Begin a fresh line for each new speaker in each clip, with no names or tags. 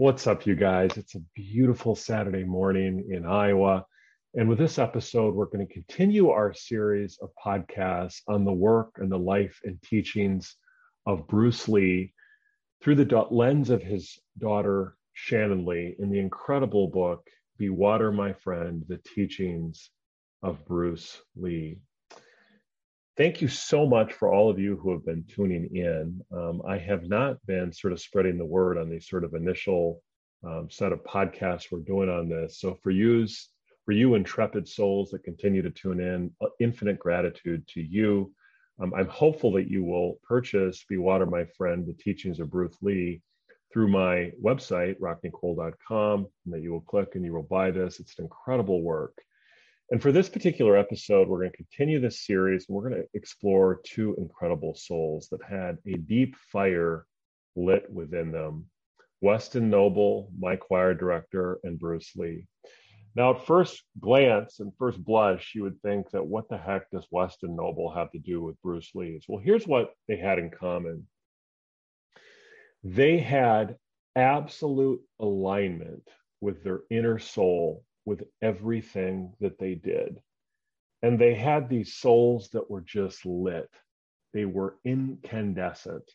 What's up, you guys? It's a beautiful Saturday morning in Iowa. And with this episode, we're going to continue our series of podcasts on the work and the life and teachings of Bruce Lee through the lens of his daughter, Shannon Lee, in the incredible book, Be Water, My Friend The Teachings of Bruce Lee thank you so much for all of you who have been tuning in. Um, I have not been sort of spreading the word on these sort of initial um, set of podcasts we're doing on this. So for you, for you intrepid souls that continue to tune in, uh, infinite gratitude to you. Um, I'm hopeful that you will purchase Be Water, My Friend, the teachings of Bruce Lee through my website, rocknicole.com, and that you will click and you will buy this. It's an incredible work. And for this particular episode, we're going to continue this series and we're going to explore two incredible souls that had a deep fire lit within them Weston Noble, my choir director, and Bruce Lee. Now, at first glance and first blush, you would think that what the heck does Weston Noble have to do with Bruce Lee's? Well, here's what they had in common they had absolute alignment with their inner soul with everything that they did. And they had these souls that were just lit, they were incandescent.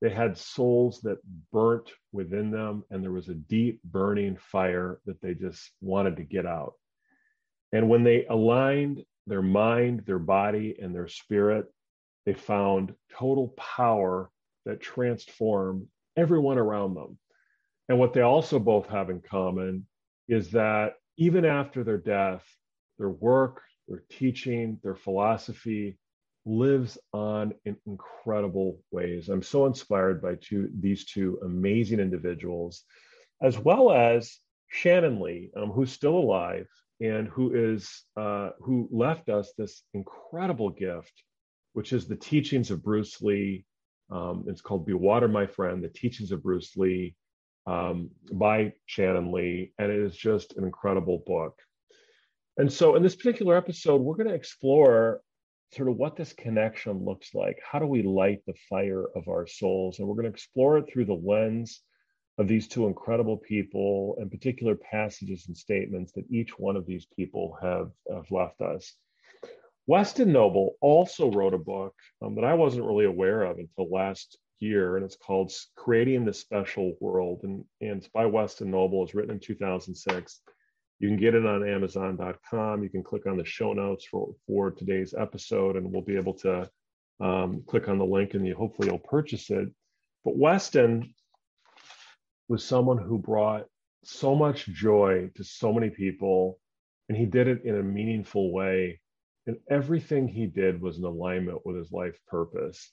They had souls that burnt within them, and there was a deep burning fire that they just wanted to get out. And when they aligned their mind, their body, and their spirit, they found total power that transformed everyone around them. And what they also both have in common is that even after their death, their work, their teaching, their philosophy lives on in incredible ways. I'm so inspired by two, these two amazing individuals, as well as Shannon Lee, um, who's still alive and who is uh, who left us this incredible gift, which is the teachings of Bruce Lee. Um, it's called "Be Water, My Friend: The Teachings of Bruce Lee." Um, by Shannon Lee, and it is just an incredible book. And so, in this particular episode, we're going to explore sort of what this connection looks like. How do we light the fire of our souls? And we're going to explore it through the lens of these two incredible people and particular passages and statements that each one of these people have, have left us. Weston Noble also wrote a book um, that I wasn't really aware of until last year, and it's called Creating the Special World. And, and it's by Weston Noble. It's written in 2006. You can get it on Amazon.com. You can click on the show notes for, for today's episode, and we'll be able to um, click on the link and you hopefully you'll purchase it. But Weston was someone who brought so much joy to so many people, and he did it in a meaningful way. And everything he did was in alignment with his life purpose.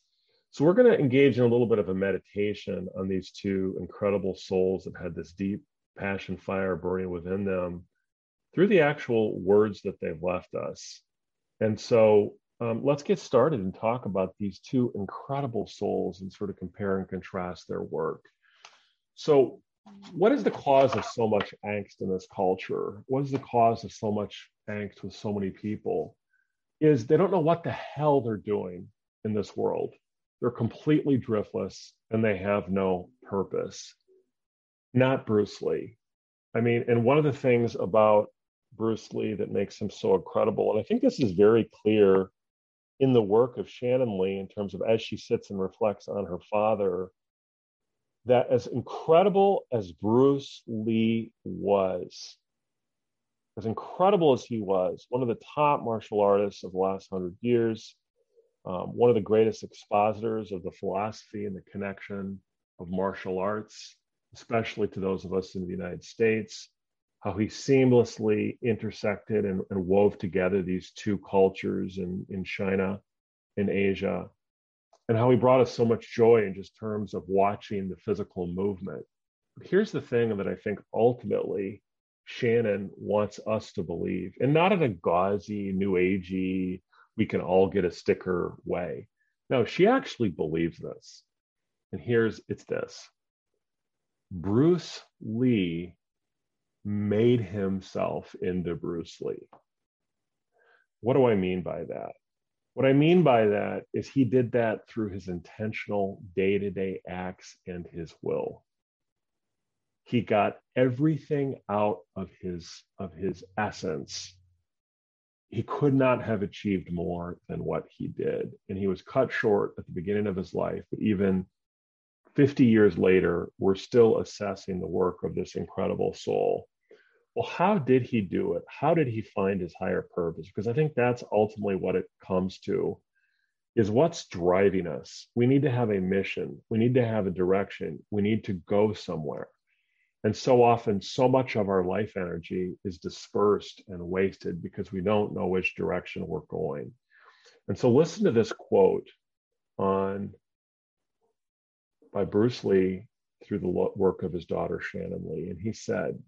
So we're going to engage in a little bit of a meditation on these two incredible souls that had this deep passion fire burning within them through the actual words that they've left us. And so um, let's get started and talk about these two incredible souls and sort of compare and contrast their work. So, what is the cause of so much angst in this culture? What is the cause of so much angst with so many people? Is they don't know what the hell they're doing in this world. They're completely driftless and they have no purpose. Not Bruce Lee. I mean, and one of the things about Bruce Lee that makes him so incredible, and I think this is very clear in the work of Shannon Lee in terms of as she sits and reflects on her father, that as incredible as Bruce Lee was, as incredible as he was, one of the top martial artists of the last hundred years, um, one of the greatest expositors of the philosophy and the connection of martial arts, especially to those of us in the United States, how he seamlessly intersected and, and wove together these two cultures in, in China in Asia, and how he brought us so much joy in just terms of watching the physical movement. But here's the thing that I think ultimately Shannon wants us to believe, and not in a gauzy, new agey, we can all get a sticker way. No, she actually believes this. And here's it's this Bruce Lee made himself into Bruce Lee. What do I mean by that? What I mean by that is he did that through his intentional day to day acts and his will. He got everything out of his, of his essence. He could not have achieved more than what he did. And he was cut short at the beginning of his life, but even 50 years later, we're still assessing the work of this incredible soul. Well, how did he do it? How did he find his higher purpose? Because I think that's ultimately what it comes to is what's driving us. We need to have a mission. We need to have a direction. We need to go somewhere. And so often, so much of our life energy is dispersed and wasted because we don't know which direction we're going. And so, listen to this quote on by Bruce Lee through the work of his daughter Shannon Lee. And he said,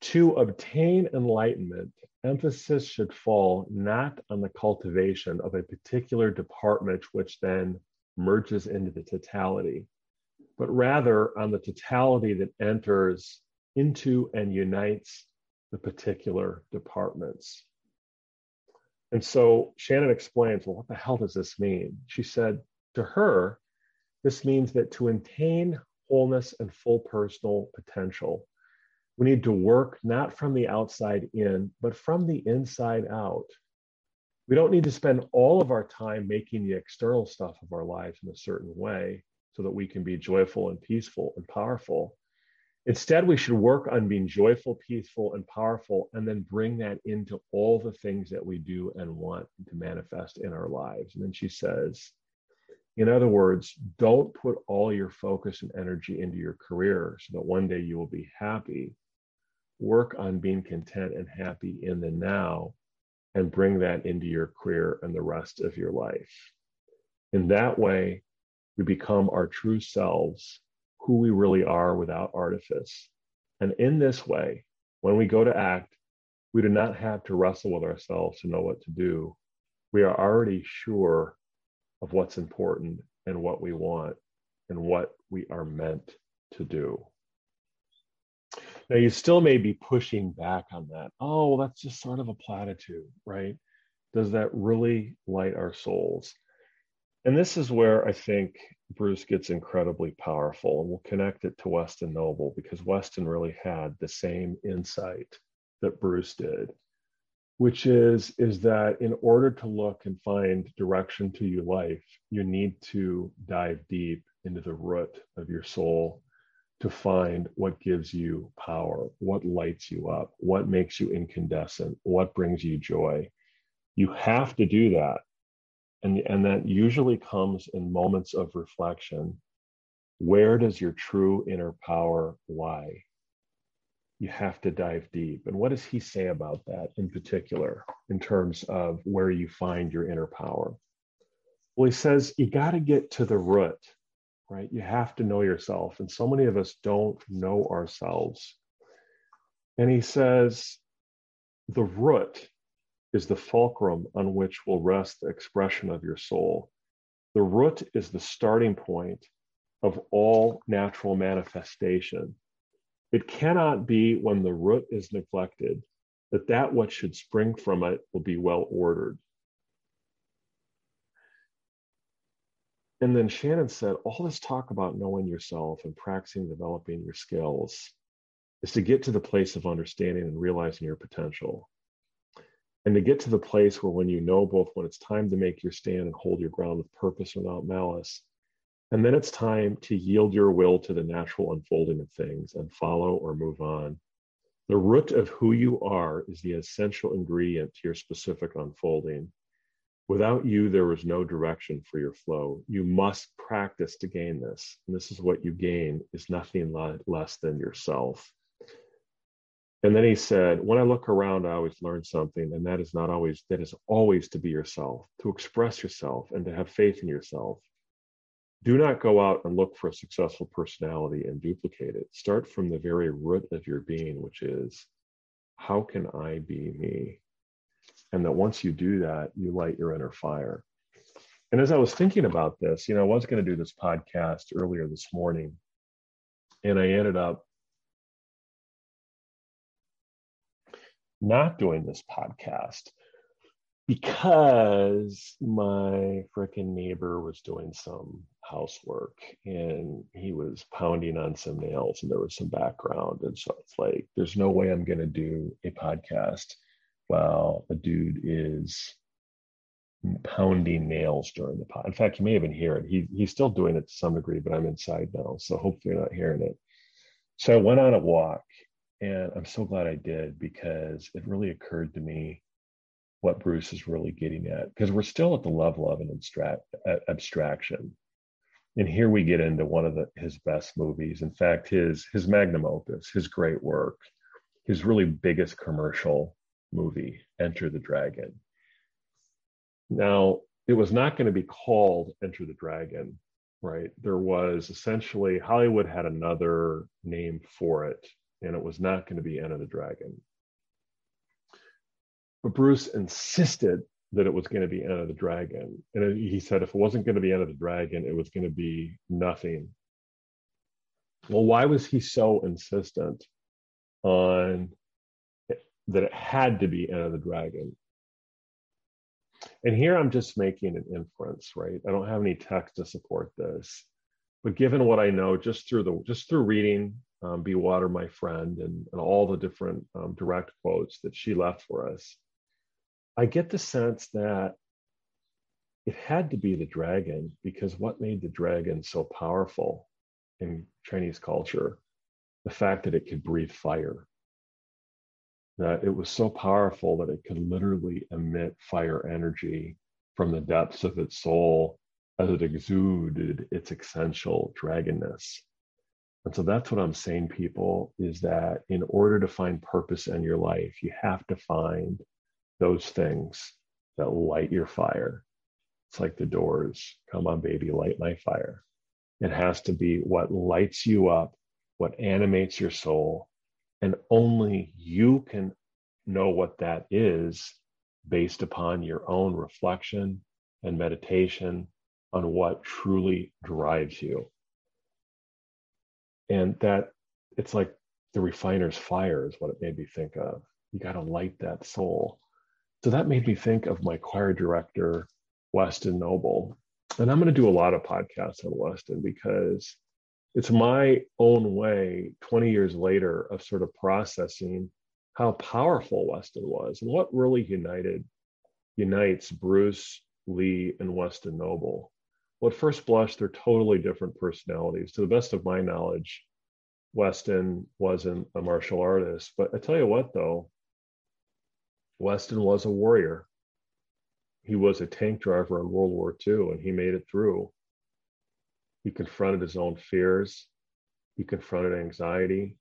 to obtain enlightenment, emphasis should fall not on the cultivation of a particular department, which then merges into the totality, but rather on the totality that enters into and unites the particular departments. And so Shannon explains, well, what the hell does this mean? She said, to her, this means that to attain wholeness and full personal potential, we need to work not from the outside in, but from the inside out. We don't need to spend all of our time making the external stuff of our lives in a certain way so that we can be joyful and peaceful and powerful. Instead, we should work on being joyful, peaceful, and powerful, and then bring that into all the things that we do and want to manifest in our lives. And then she says, in other words, don't put all your focus and energy into your career so that one day you will be happy. Work on being content and happy in the now and bring that into your career and the rest of your life. In that way, we become our true selves, who we really are without artifice. And in this way, when we go to act, we do not have to wrestle with ourselves to know what to do. We are already sure of what's important and what we want and what we are meant to do. Now, you still may be pushing back on that. Oh, well, that's just sort of a platitude, right? Does that really light our souls? And this is where I think Bruce gets incredibly powerful, and we'll connect it to Weston Noble because Weston really had the same insight that Bruce did which is is that in order to look and find direction to your life you need to dive deep into the root of your soul to find what gives you power what lights you up what makes you incandescent what brings you joy. You have to do that and and that usually comes in moments of reflection where does your true inner power lie you have to dive deep. And what does he say about that in particular, in terms of where you find your inner power? Well, he says you got to get to the root, right? You have to know yourself. And so many of us don't know ourselves. And he says the root is the fulcrum on which will rest the expression of your soul. The root is the starting point of all natural manifestation it cannot be when the root is neglected that that what should spring from it will be well ordered. And then Shannon said, all this talk about knowing yourself and practicing developing your skills is to get to the place of understanding and realizing your potential. And to get to the place where when you know both when it's time to make your stand and hold your ground with purpose without malice, and then it's time to yield your will to the natural unfolding of things and follow or move on. The root of who you are is the essential ingredient to your specific unfolding. Without you, there is no direction for your flow. You must practice to gain this. And this is what you gain is nothing less than yourself. And then he said, when I look around, I always learn something, and that is not always, that is always to be yourself, to express yourself and to have faith in yourself do not go out and look for a successful personality and duplicate it. Start from the very root of your being, which is how can I be me? And that once you do that, you light your inner fire. And as I was thinking about this, you know, I was going to do this podcast earlier this morning, and I ended up not doing this podcast because my freaking neighbor was doing some housework and he was pounding on some nails and there was some background. And so it's like, there's no way I'm going to do a podcast while a dude is pounding nails during the pod. In fact, you may even hear it. He, he's still doing it to some degree, but I'm inside now. So hopefully you're not hearing it. So I went on a walk and I'm so glad I did because it really occurred to me what Bruce is really getting at because we're still at the level of an abstract, abstraction. And here we get into one of the, his best movies. In fact, his his magnum opus, his great work, his really biggest commercial movie, Enter the Dragon. Now, it was not going to be called Enter the Dragon, right? There was essentially Hollywood had another name for it, and it was not going to be Enter the Dragon. But Bruce insisted that it was going to be Enter the Dragon. And he said if it wasn't going to be Enter the Dragon, it was going to be nothing. Well, why was he so insistent on that it had to be Enter the Dragon? And here I'm just making an inference, right? I don't have any text to support this. But given what I know just through the just through reading um, Be Water, My Friend, and, and all the different um, direct quotes that she left for us, I get the sense that it had to be the dragon because what made the dragon so powerful in Chinese culture? The fact that it could breathe fire. That it was so powerful that it could literally emit fire energy from the depths of its soul as it exuded its essential dragonness. And so that's what I'm saying, people, is that in order to find purpose in your life, you have to find those things that light your fire. It's like the doors. Come on, baby, light my fire. It has to be what lights you up, what animates your soul. And only you can know what that is based upon your own reflection and meditation on what truly drives you. And that it's like the refiner's fire is what it made me think of. You got to light that soul. So that made me think of my choir director, Weston Noble. And I'm going to do a lot of podcasts on Weston because it's my own way 20 years later of sort of processing how powerful Weston was and what really united unites Bruce Lee and Weston Noble. Well, at first blush, they're totally different personalities. To the best of my knowledge, Weston wasn't a martial artist. But I tell you what, though, Weston was a warrior. He was a tank driver in World War II and he made it through. He confronted his own fears, he confronted anxiety,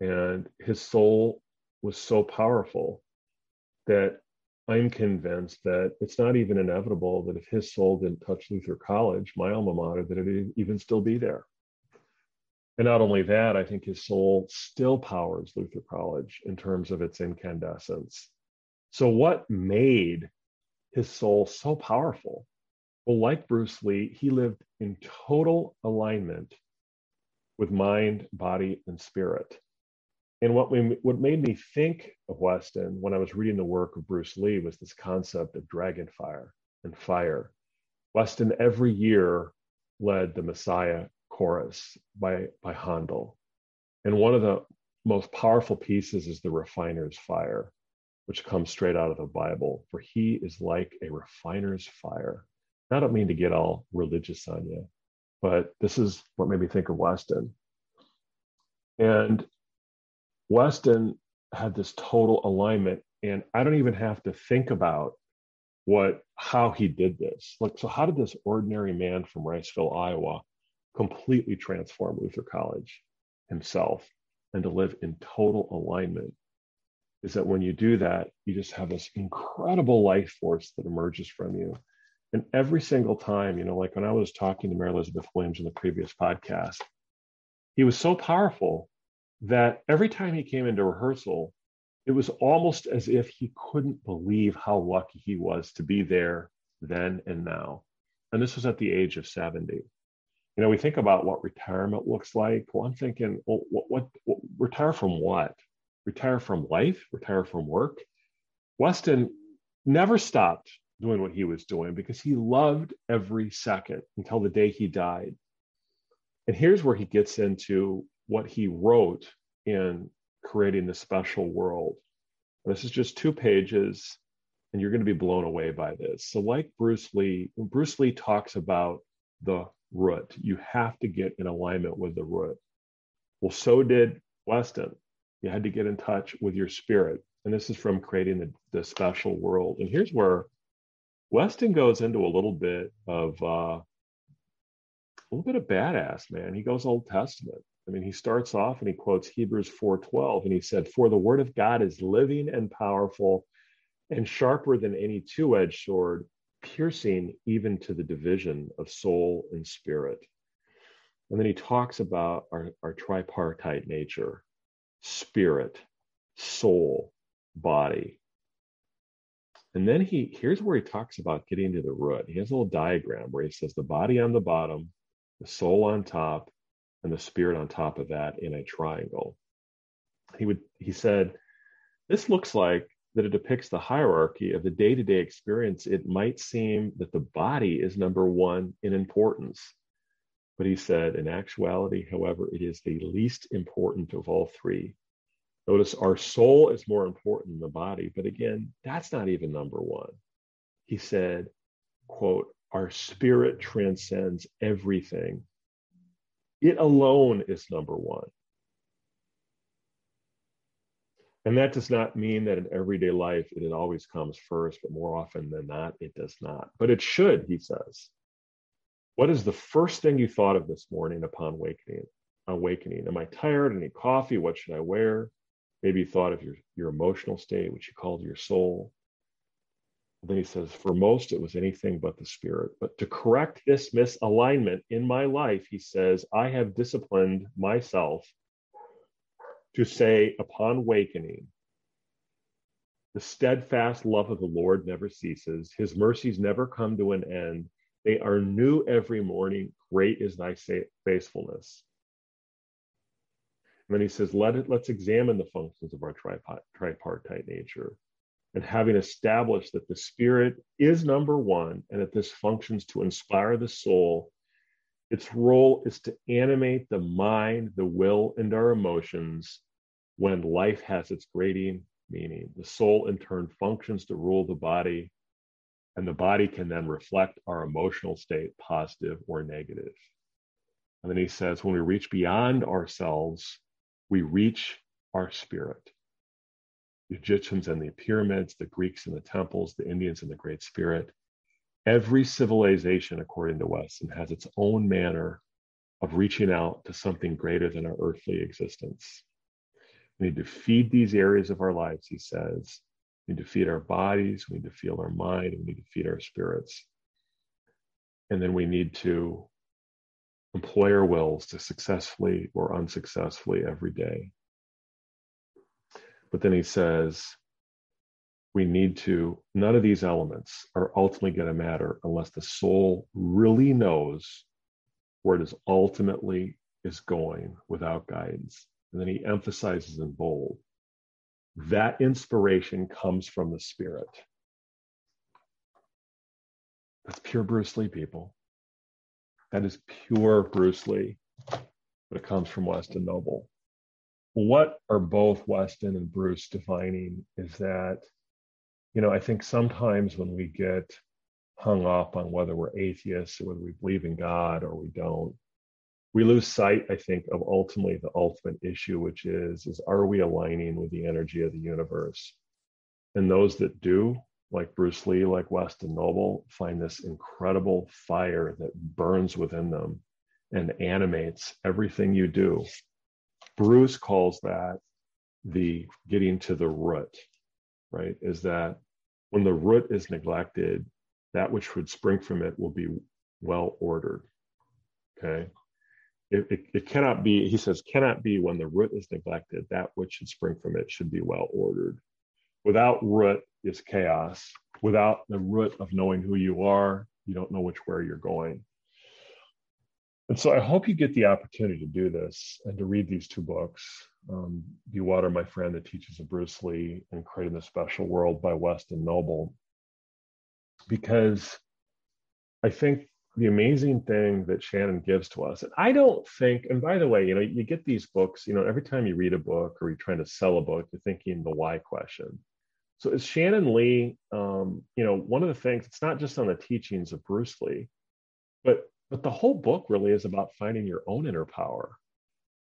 and his soul was so powerful that I'm convinced that it's not even inevitable that if his soul didn't touch Luther College, my alma mater, that it'd even still be there. And not only that, I think his soul still powers Luther College in terms of its incandescence. So, what made his soul so powerful? Well, like Bruce Lee, he lived in total alignment with mind, body, and spirit. And what, we, what made me think of Weston when I was reading the work of Bruce Lee was this concept of dragon fire and fire. Weston every year led the Messiah chorus by, by Handel. And one of the most powerful pieces is the refiner's fire which comes straight out of the Bible. For he is like a refiner's fire. I don't mean to get all religious on you, but this is what made me think of Weston. And Weston had this total alignment, and I don't even have to think about what how he did this. Like, so how did this ordinary man from Riceville, Iowa, completely transform Luther College himself and to live in total alignment is that when you do that, you just have this incredible life force that emerges from you. And every single time, you know, like when I was talking to Mary Elizabeth Williams in the previous podcast, he was so powerful that every time he came into rehearsal, it was almost as if he couldn't believe how lucky he was to be there then and now. And this was at the age of 70. You know, we think about what retirement looks like. Well, I'm thinking, well, what, what, what retire from what? Retire from life? Retire from work? Weston never stopped doing what he was doing because he loved every second until the day he died. And here's where he gets into what he wrote in creating the special world. This is just two pages, and you're going to be blown away by this. So, like Bruce Lee, Bruce Lee talks about the root, you have to get in alignment with the root. Well, so did Weston. You had to get in touch with your spirit. And this is from creating the, the special world. And here's where Weston goes into a little bit of uh, a little bit of badass, man. He goes Old Testament. I mean, he starts off and he quotes Hebrews 4:12, and he said, "For the word of God is living and powerful, and sharper than any two-edged sword, piercing even to the division of soul and spirit." And then he talks about our, our tripartite nature: spirit, soul, body. And then he here's where he talks about getting to the root. He has a little diagram where he says the body on the bottom, the soul on top, and the spirit on top of that in a triangle. He would he said, this looks like that it depicts the hierarchy of the day-to-day experience. It might seem that the body is number one in importance. But he said, in actuality, however, it is the least important of all three. Notice our soul is more important than the body, but again, that's not even number one. He said, quote, our spirit transcends everything. It alone is number one. And that does not mean that in everyday life it always comes first, but more often than not, it does not. But it should, he says. What is the first thing you thought of this morning upon awakening? Awakening. Am I tired? Need coffee? What should I wear? Maybe you thought of your, your emotional state, which you called your soul. Then he says, for most, it was anything but the spirit. But to correct this misalignment in my life, he says, I have disciplined myself to say, upon awakening, the steadfast love of the Lord never ceases. His mercies never come to an end. They are new every morning. Great is thy faithfulness. And then he says, Let it, let's examine the functions of our tripartite nature. And having established that the spirit is number one and that this functions to inspire the soul, its role is to animate the mind, the will, and our emotions when life has its grading meaning. The soul, in turn, functions to rule the body, and the body can then reflect our emotional state, positive or negative. And then he says, when we reach beyond ourselves we reach our spirit. The Egyptians and the pyramids, the Greeks and the temples, the Indians and the Great Spirit. Every civilization, according to Weston, has its own manner of reaching out to something greater than our earthly existence. We need to feed these areas of our lives, he says. We need to feed our bodies, we need to feel our mind, we need to feed our spirits. And then we need to employ our wills to successfully or unsuccessfully every day. But then he says, we need to, none of these elements are ultimately going to matter unless the soul really knows where it is ultimately is going without guidance. And then he emphasizes in bold that inspiration comes from the spirit. That's pure Bruce Lee, people. That is pure Bruce Lee, but it comes from Weston Noble. What are both Weston and Bruce defining is that, you know, I think sometimes when we get hung up on whether we're atheists or whether we believe in God or we don't, we lose sight, I think, of ultimately the ultimate issue, which is, is are we aligning with the energy of the universe? And those that do like Bruce Lee, like Weston Noble, find this incredible fire that burns within them and animates everything you do. Bruce calls that the getting to the root, right? Is that when the root is neglected, that which would spring from it will be well ordered. Okay. It, it, it, cannot be, he says, cannot be when the root is neglected. That which should spring from it should be well ordered. Without root is chaos. Without the root of knowing who you are, you don't know which way you're going. And so I hope you get the opportunity to do this and to read these two books. Um, Be Water, My Friend, The Teachings of Bruce Lee, and Creating the Special World by Weston Noble. Because I think the amazing thing that Shannon gives to us, and I don't think, and by the way, you know, you get these books, you know, every time you read a book or you're trying to sell a book, you're thinking the why question. So is Shannon Lee, um, you know, one of the things, it's not just on the teachings of Bruce Lee, but but the whole book really is about finding your own inner power.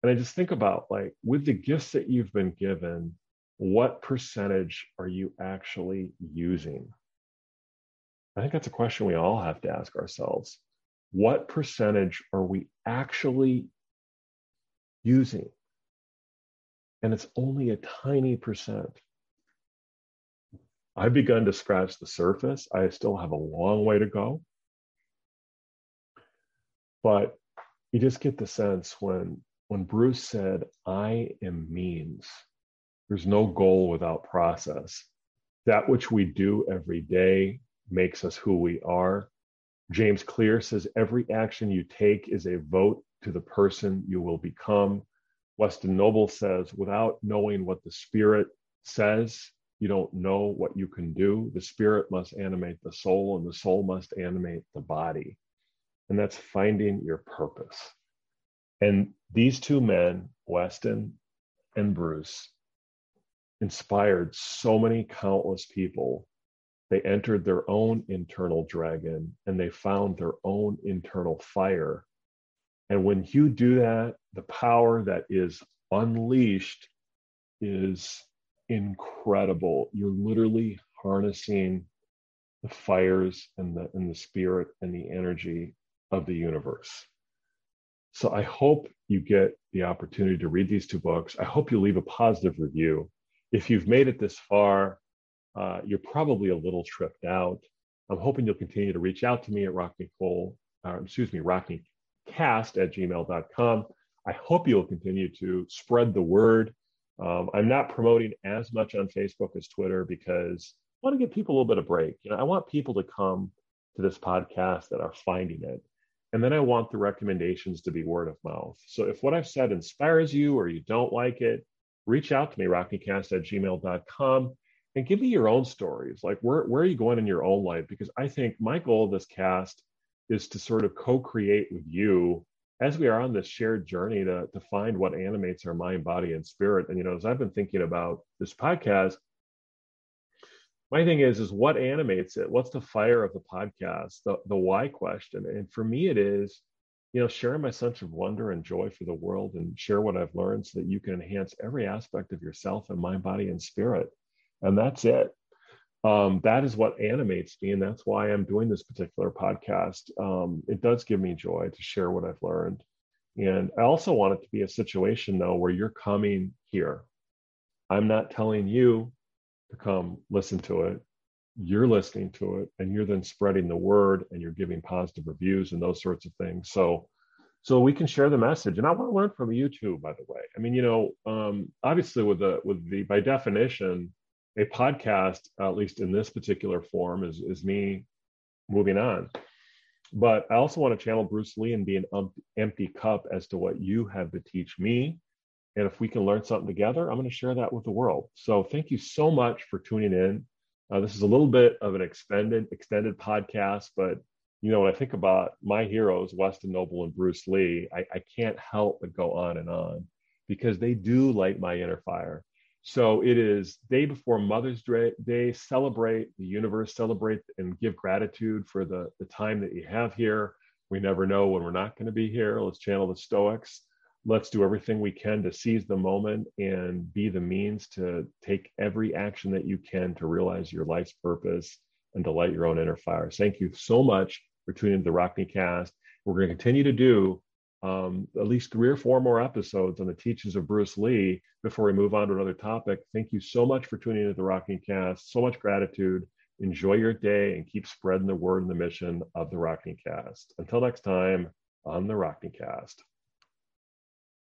And I just think about like with the gifts that you've been given, what percentage are you actually using? I think that's a question we all have to ask ourselves. What percentage are we actually using? And it's only a tiny percent. I've begun to scratch the surface. I still have a long way to go. But you just get the sense when when Bruce said, I am means, there's no goal without process. That which we do every day makes us who we are. James Clear says, every action you take is a vote to the person you will become. Weston Noble says, without knowing what the Spirit says, you don't know what you can do. The Spirit must animate the soul, and the soul must animate the body and that's finding your purpose. And these two men, Weston and Bruce, inspired so many countless people. They entered their own internal dragon and they found their own internal fire. And when you do that, the power that is unleashed is incredible. You're literally harnessing the fires and the and the spirit and the energy of the universe. So I hope you get the opportunity to read these two books. I hope you leave a positive review. If you've made it this far, uh, you're probably a little tripped out. I'm hoping you'll continue to reach out to me at Rock Cole, uh, excuse me, rockneycast at gmail.com. I hope you'll continue to spread the word. Um, I'm not promoting as much on Facebook as Twitter because I want to give people a little bit of break. You know, I want people to come to this podcast that are finding it. And then I want the recommendations to be word of mouth. So if what I've said inspires you or you don't like it, reach out to me, rockneycast at gmail.com, and give me your own stories. Like, where, where are you going in your own life? Because I think my goal of this cast is to sort of co create with you as we are on this shared journey to, to find what animates our mind, body, and spirit. And, you know, as I've been thinking about this podcast, my thing is is what animates it? What's the fire of the podcast? The, the why question. And for me it is you know sharing my sense of wonder and joy for the world and share what i've learned so that you can enhance every aspect of yourself and mind body and spirit. And that's it. Um, that is what animates me and that's why i'm doing this particular podcast. Um, it does give me joy to share what i've learned. And i also want it to be a situation though where you're coming here. I'm not telling you to come listen to it. You're listening to it, and you're then spreading the word, and you're giving positive reviews and those sorts of things. So, so we can share the message. And I want to learn from you too, by the way. I mean, you know, um, obviously with the with the by definition, a podcast, at least in this particular form, is is me moving on. But I also want to channel Bruce Lee and be an empty cup as to what you have to teach me and if we can learn something together, I'm going to share that with the world. So thank you so much for tuning in. Uh, this is a little bit of an extended extended podcast, but you know when I think about my heroes, Weston Noble and Bruce Lee, I, I can't help but go on and on because they do light my inner fire. So it is day before Mother's Day. Celebrate the universe, celebrate and give gratitude for the the time that you have here. We never know when we're not going to be here. Let's channel the Stoics let's do everything we can to seize the moment and be the means to take every action that you can to realize your life's purpose and delight your own inner fire. Thank you so much for tuning into the Rockney Cast. We're going to continue to do um, at least three or four more episodes on the teachings of Bruce Lee before we move on to another topic. Thank you so much for tuning into the Rockney Cast. So much gratitude. Enjoy your day and keep spreading the word and the mission of the Rockney Cast. Until next time on the Rockney Cast.